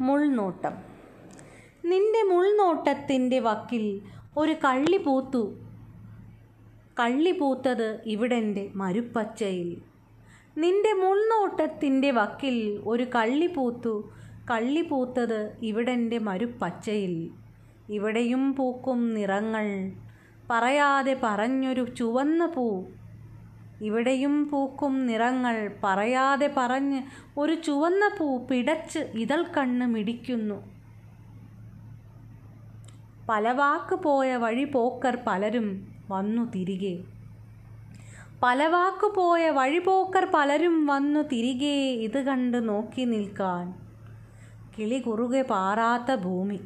മുൾനോട്ടം. നിന്റെ മുൾനോട്ടത്തിന്റെ വക്കിൽ ഒരു കള്ളി പൂത്തു. കള്ളി പൂത്തത് ഇവിടെന്റെ മരുപ്പച്ചയിൽ. നിന്റെ മുൾനോട്ടത്തിന്റെ വക്കിൽ ഒരു കള്ളി പൂത്തു. കള്ളി പൂത്തത് ഇവിടെന്റെ മരുപ്പച്ചയിൽ. ഇവിടെയും പൂക്കും നിറങ്ങൾ. പറയാതെ പറഞ്ഞൊരു ചുവന്ന പൂ. ഇവിടെയും പൂക്കും നിറങ്ങൾ പറയാതെ പറഞ്ഞ് ഒരു ചുവന്ന പൂ പിടച്ച് ഇതൾ കണ്ണ് മിടിക്കുന്നു. പല വാക്ക് പോയ വഴി പോക്കർ പലരും വന്നു തിരികെ. പല വാക്ക് പോയ വഴിപോക്കർ പലരും വന്നു തിരികെ ഇത് കണ്ട് നോക്കി നിൽക്കാൻ. കിളി കുറുകെ പാറാത്ത ഭൂമി.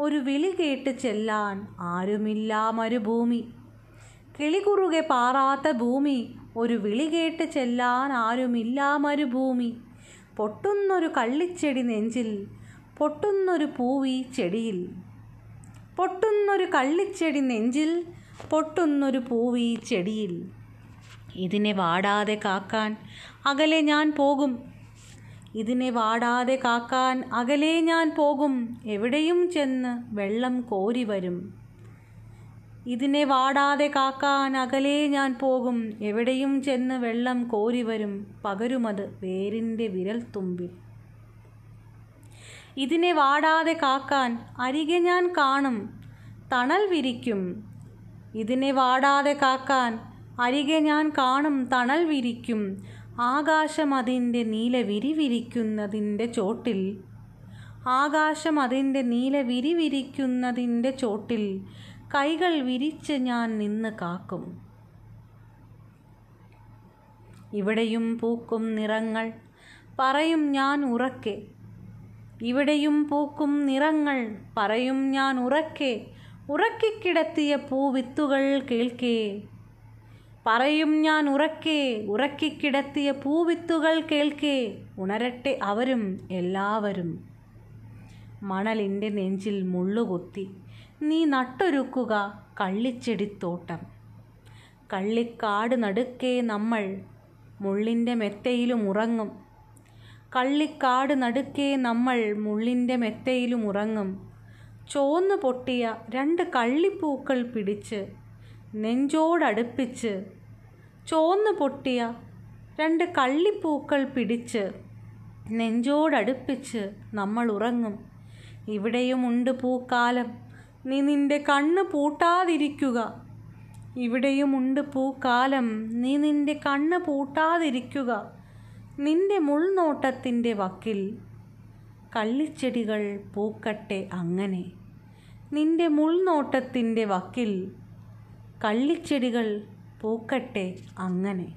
ഒരു വിളി കേട്ട് ചെല്ലാൻ ആരുമില്ലാ മരുഭൂമി. കിളി കുറുകെ പാറാത്ത ഭൂമി ഒരു വിളി കേട്ട് ചെല്ലാൻ ആരുമില്ലാ മരുഭൂമി. പൊട്ടുന്നൊരു കള്ളിച്ചെടി നെഞ്ചിൽ പൊട്ടുന്നൊരു പൂവി ചെടിയിൽ. പൊട്ടുന്നൊരു കള്ളിച്ചെടി നെഞ്ചിൽ പൊട്ടുന്നൊരു പൂവി ചെടിയിൽ. ഇതിനെ വാടാതെ കാക്കാൻ അകലെ ഞാൻ പോകും. ഇതിനെ വാടാതെ കാക്കാൻ അകലെ ഞാൻ പോകും. എവിടെയും ചെന്ന് വെള്ളം കോരി വരും. ഇതിനെ വാടാതെ കാക്കാൻ അകലെ ഞാൻ പോകും. എവിടെയും ചെന്ന് വെള്ളം കോരി വരും. പകരുമത് വേരിന്റെ വിരൽ തുമ്പിൽ. ഇതിനെ വാടാതെ കാക്കാൻ അരികെ ഞാൻ കാണും. തണൽ വിരിക്കും. ഇതിനെ വാടാതെ കാക്കാൻ അരികെ ഞാൻ കാണും. തണൽ വിരിക്കും. ആകാശം അതിന്റെ നീല വിരിവിരിക്കുന്നതിന്റെ ചോട്ടിൽ. ആകാശം അതിന്റെ നീല വിരിവിരിക്കുന്നതിന്റെ ചോട്ടിൽ. കൈകൾ വിരിച്ച് ഞാൻ നിന്ന് കാക്കും. ഇവിടെയും പൂക്കും നിറങ്ങൾ പറയും ഞാൻ ഉറക്കെ. ഇവിടെയും പൂക്കും നിറങ്ങൾ പറയും ഞാൻ ഉറക്കെ. ഉറക്കിക്കിടത്തിയ പൂവിത്തുകൾ കേൾക്കേ. പറയും ഞാൻ ഉറക്കെ. ഉറക്കിക്കിടത്തിയ പൂവിത്തുകൾ കേൾക്കേ. ഉണരട്ടെ അവരും എല്ലാവരും. മണലിന്റെ നെഞ്ചിൽ മുള്ളുകുത്തി. നീ നട്ടൊരുക്കുക കള്ളിച്ചെടിത്തോട്ടം. കള്ളിക്കാട് നടുക്കേ നമ്മൾ മുള്ളിന്റെ മെത്തയിലും ഉറങ്ങും. കള്ളിക്കാട് നടുക്കേ നമ്മൾ മുള്ളിന്റെ മെത്തയിലും ഉറങ്ങും. ചോന്നു പൊട്ടിയ രണ്ട് കള്ളിപ്പൂക്കൾ പിടിച്ച് നെഞ്ചോടടുപ്പിച്ച് ചോന്നു പൊട്ടിയ രണ്ട് കള്ളിപ്പൂക്കൾ പിടിച്ച് നെഞ്ചോടടുപ്പിച്ച് നമ്മൾ ഉറങ്ങും. ഇവിടെയുമുണ്ട് പൂക്കാലം. നീ നിന്റെ കണ്ണ് പൂട്ടാതിരിക്കുക. ഇവിടെയുമുണ്ട് പൂക്കാലം. നീ നിന്റെ കണ്ണ് പൂട്ടാതിരിക്കുക. നിന്റെ മുൾനോട്ടത്തിന്റെ വക്കിൽ കള്ളിച്ചെടികൾ പൂക്കട്ടെ അങ്ങനെ. നിന്റെ മുൾനോട്ടത്തിന്റെ വക്കിൽ കള്ളിച്ചെടികൾ പൂക്കട്ടെ അങ്ങനെ.